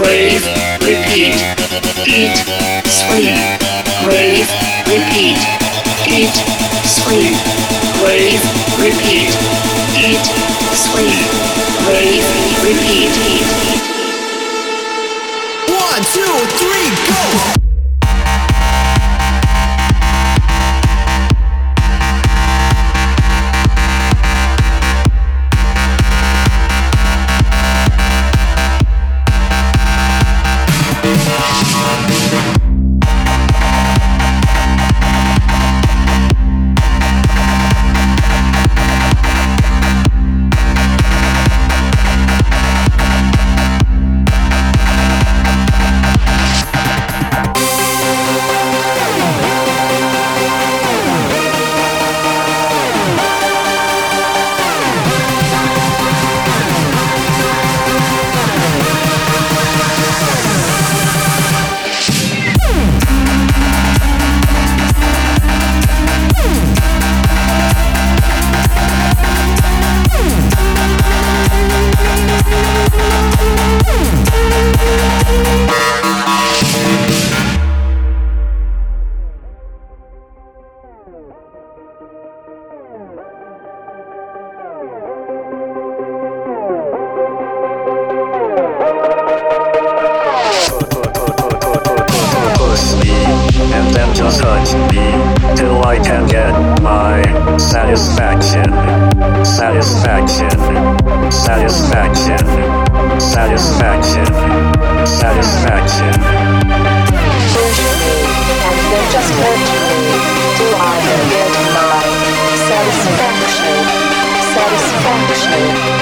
Rave, repeat. Eat, sleep. Rave, repeat. Eat, sleep. Rave, repeat. Eat, sleep. Rave, repeat. One, two, three, go! push me, and then just touch me, till I can get my satisfaction. Satisfaction. Satisfaction. Satisfaction. Satisfaction. Me, and then just me, till I get my satisfaction. Satisfaction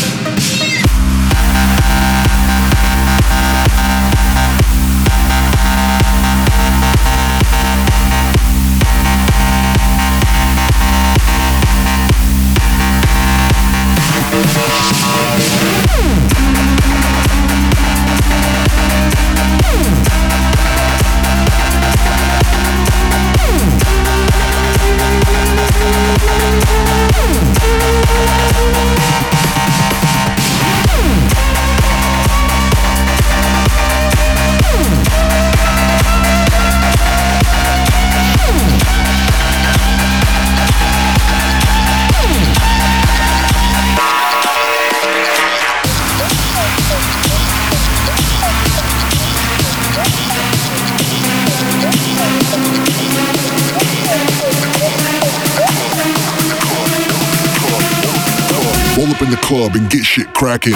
up in the club and get shit cracking.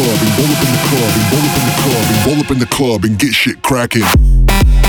Club and roll up in the club and roll up in the club and roll up in the club and get shit cracking.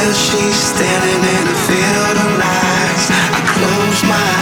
still she's standing in a field of lies. I close my eyes.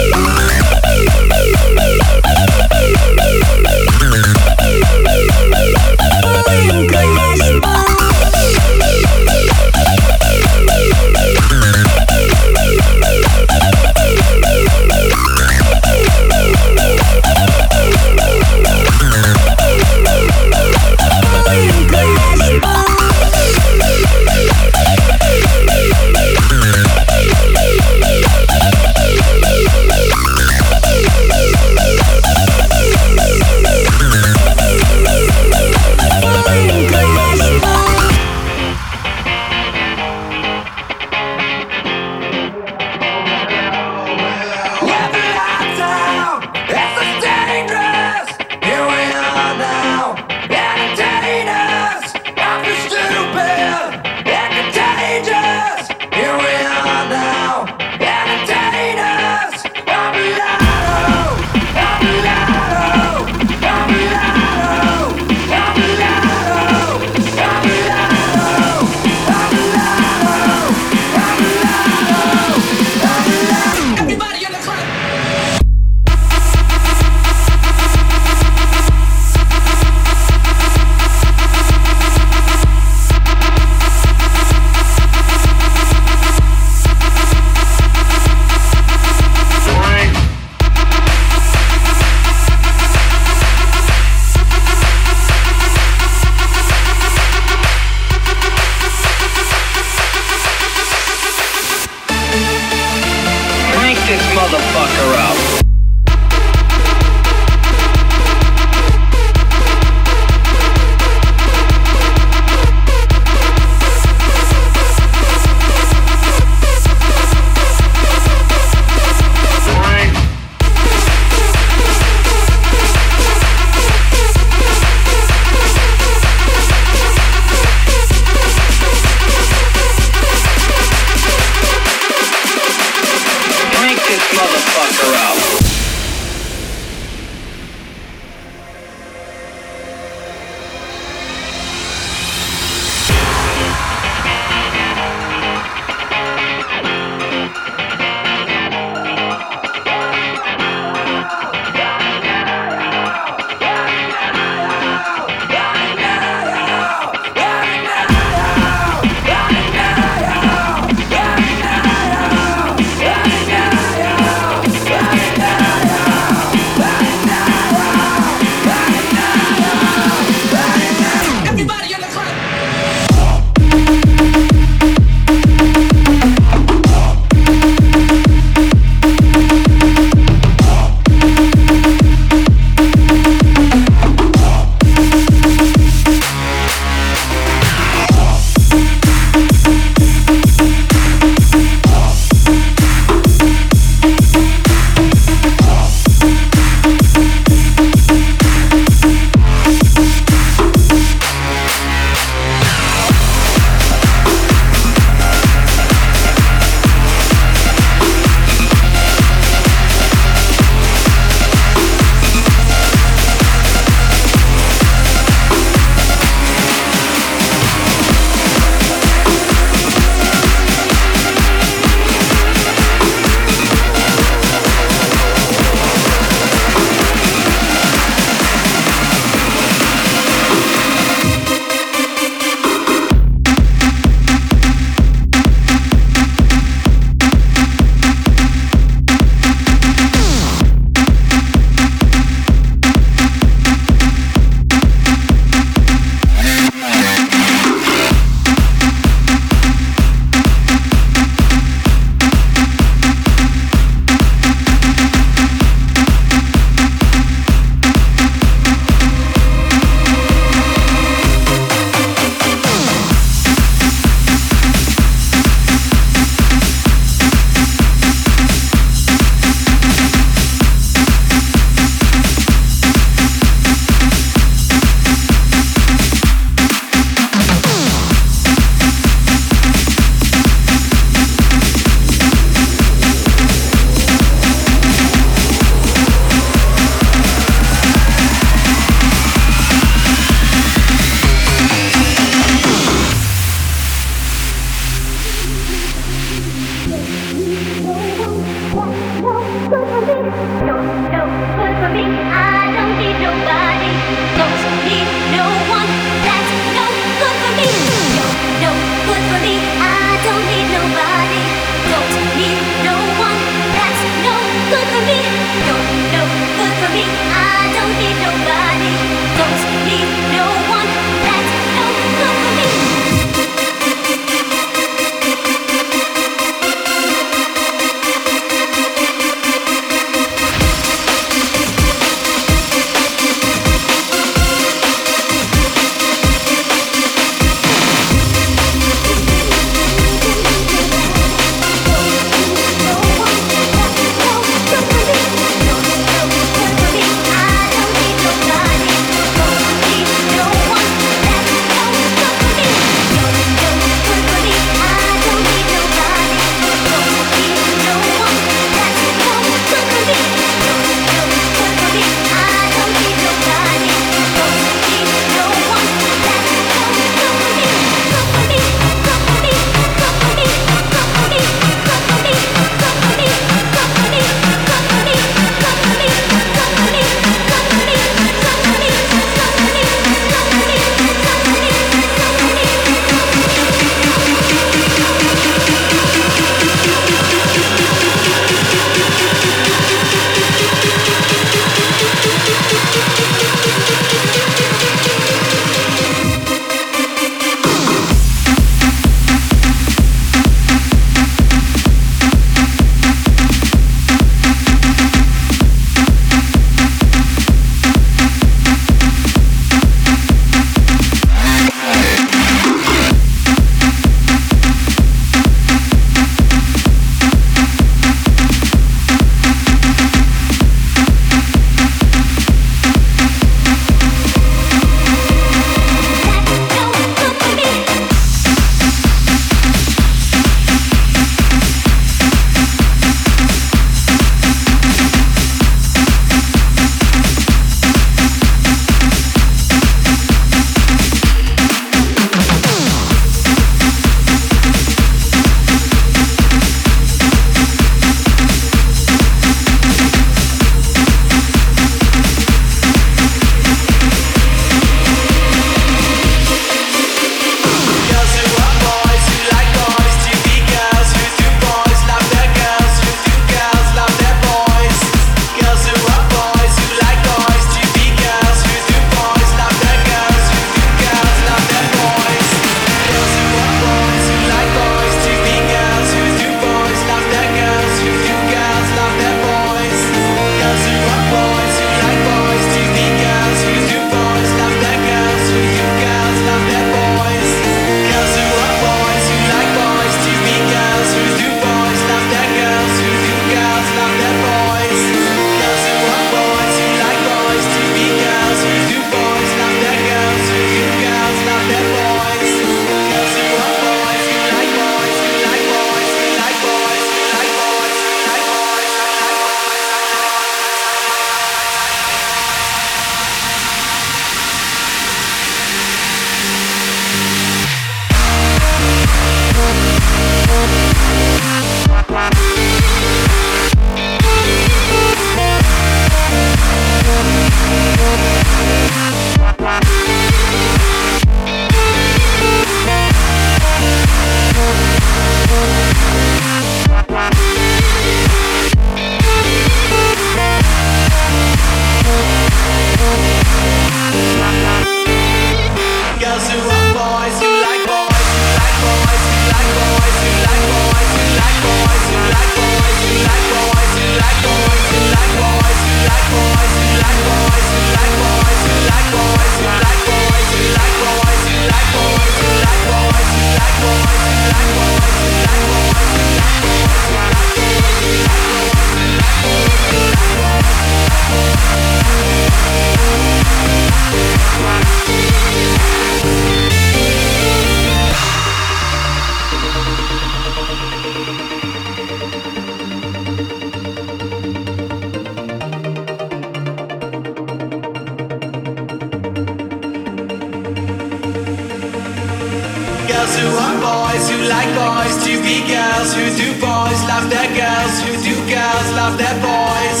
Their boys.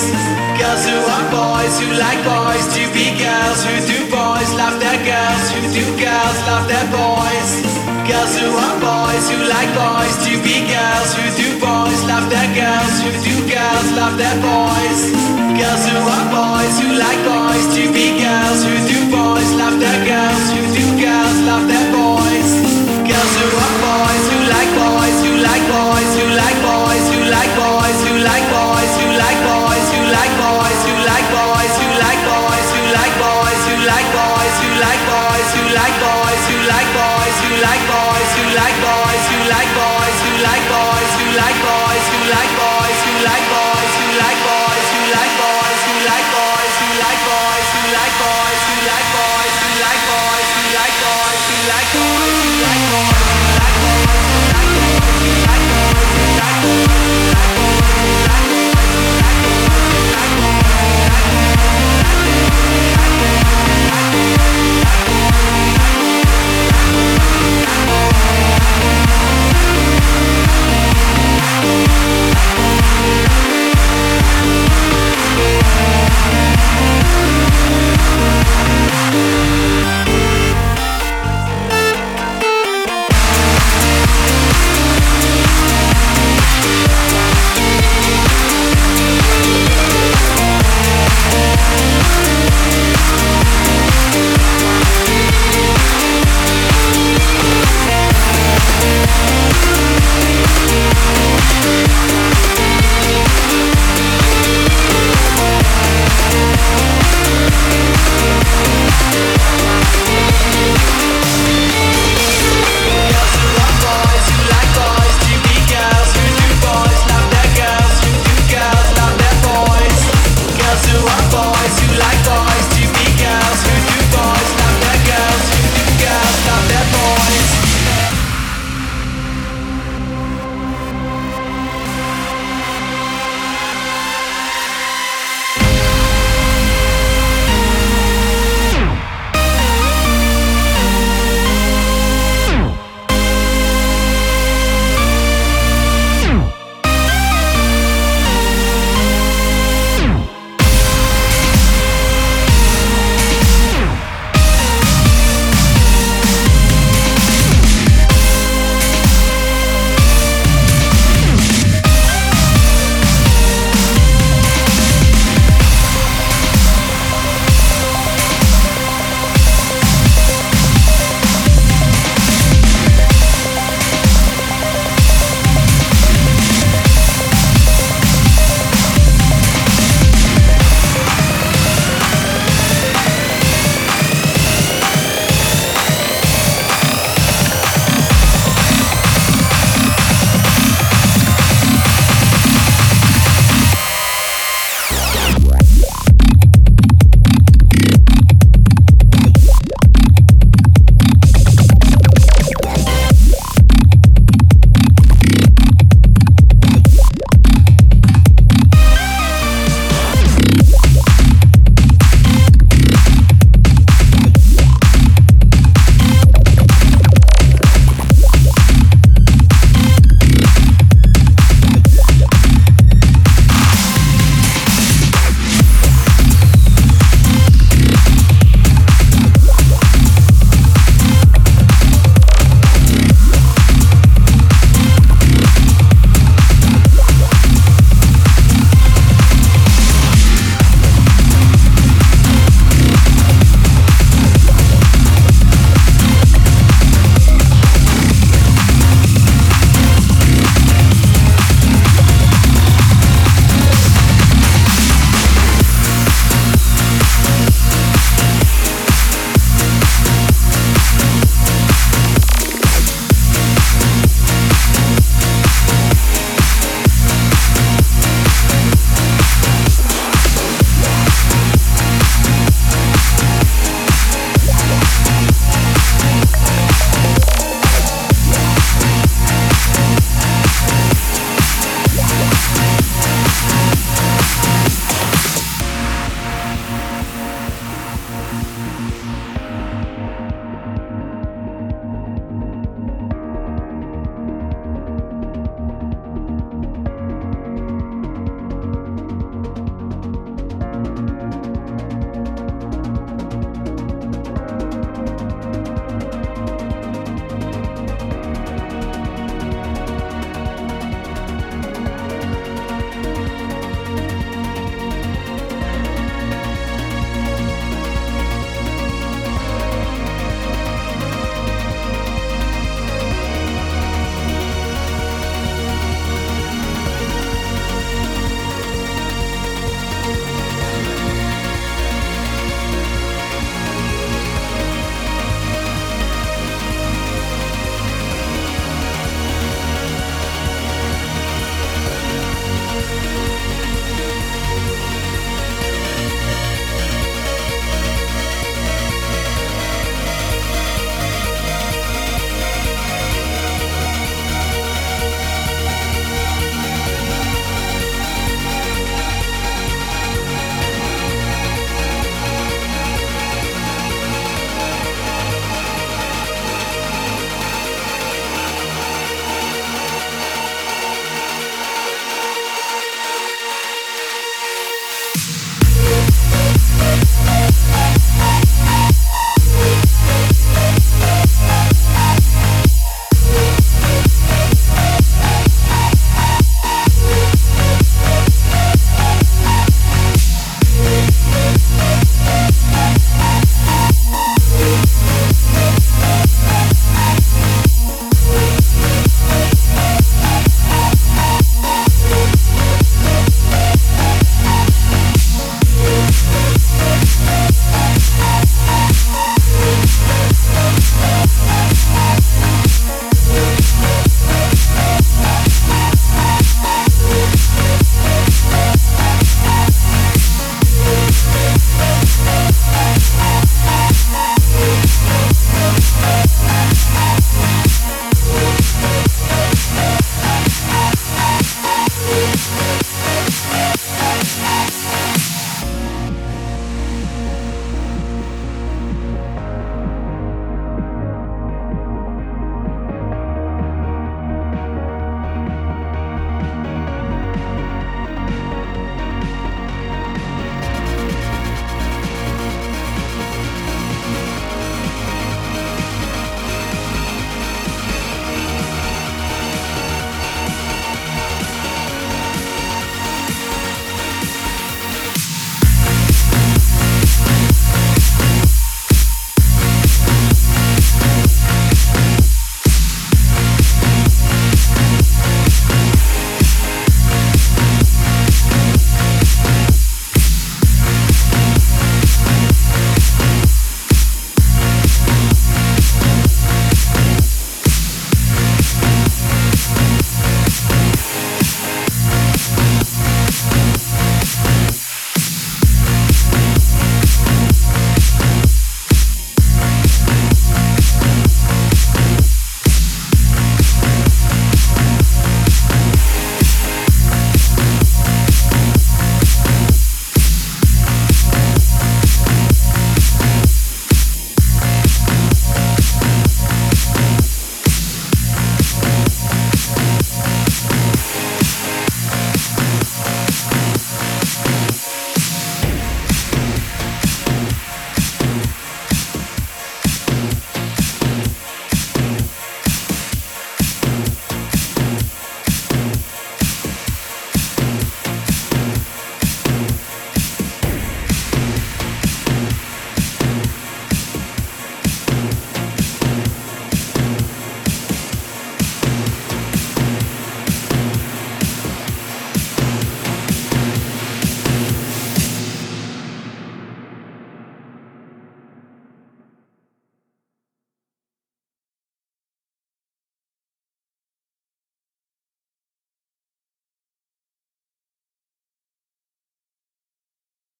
Girls who are boys, who like boys. To be girls, who do boys. Love their girls, who do girls. Love their boys. Girls who are boys, who like boys. To be girls, who do boys. Love their girls, who do girls. Love their boys. Girls who are boys, who like boys. To be girls, who do boys. Love their girls, who do girls. Love their boys. Girls who are boys, who like boys, who like boys, who like boys,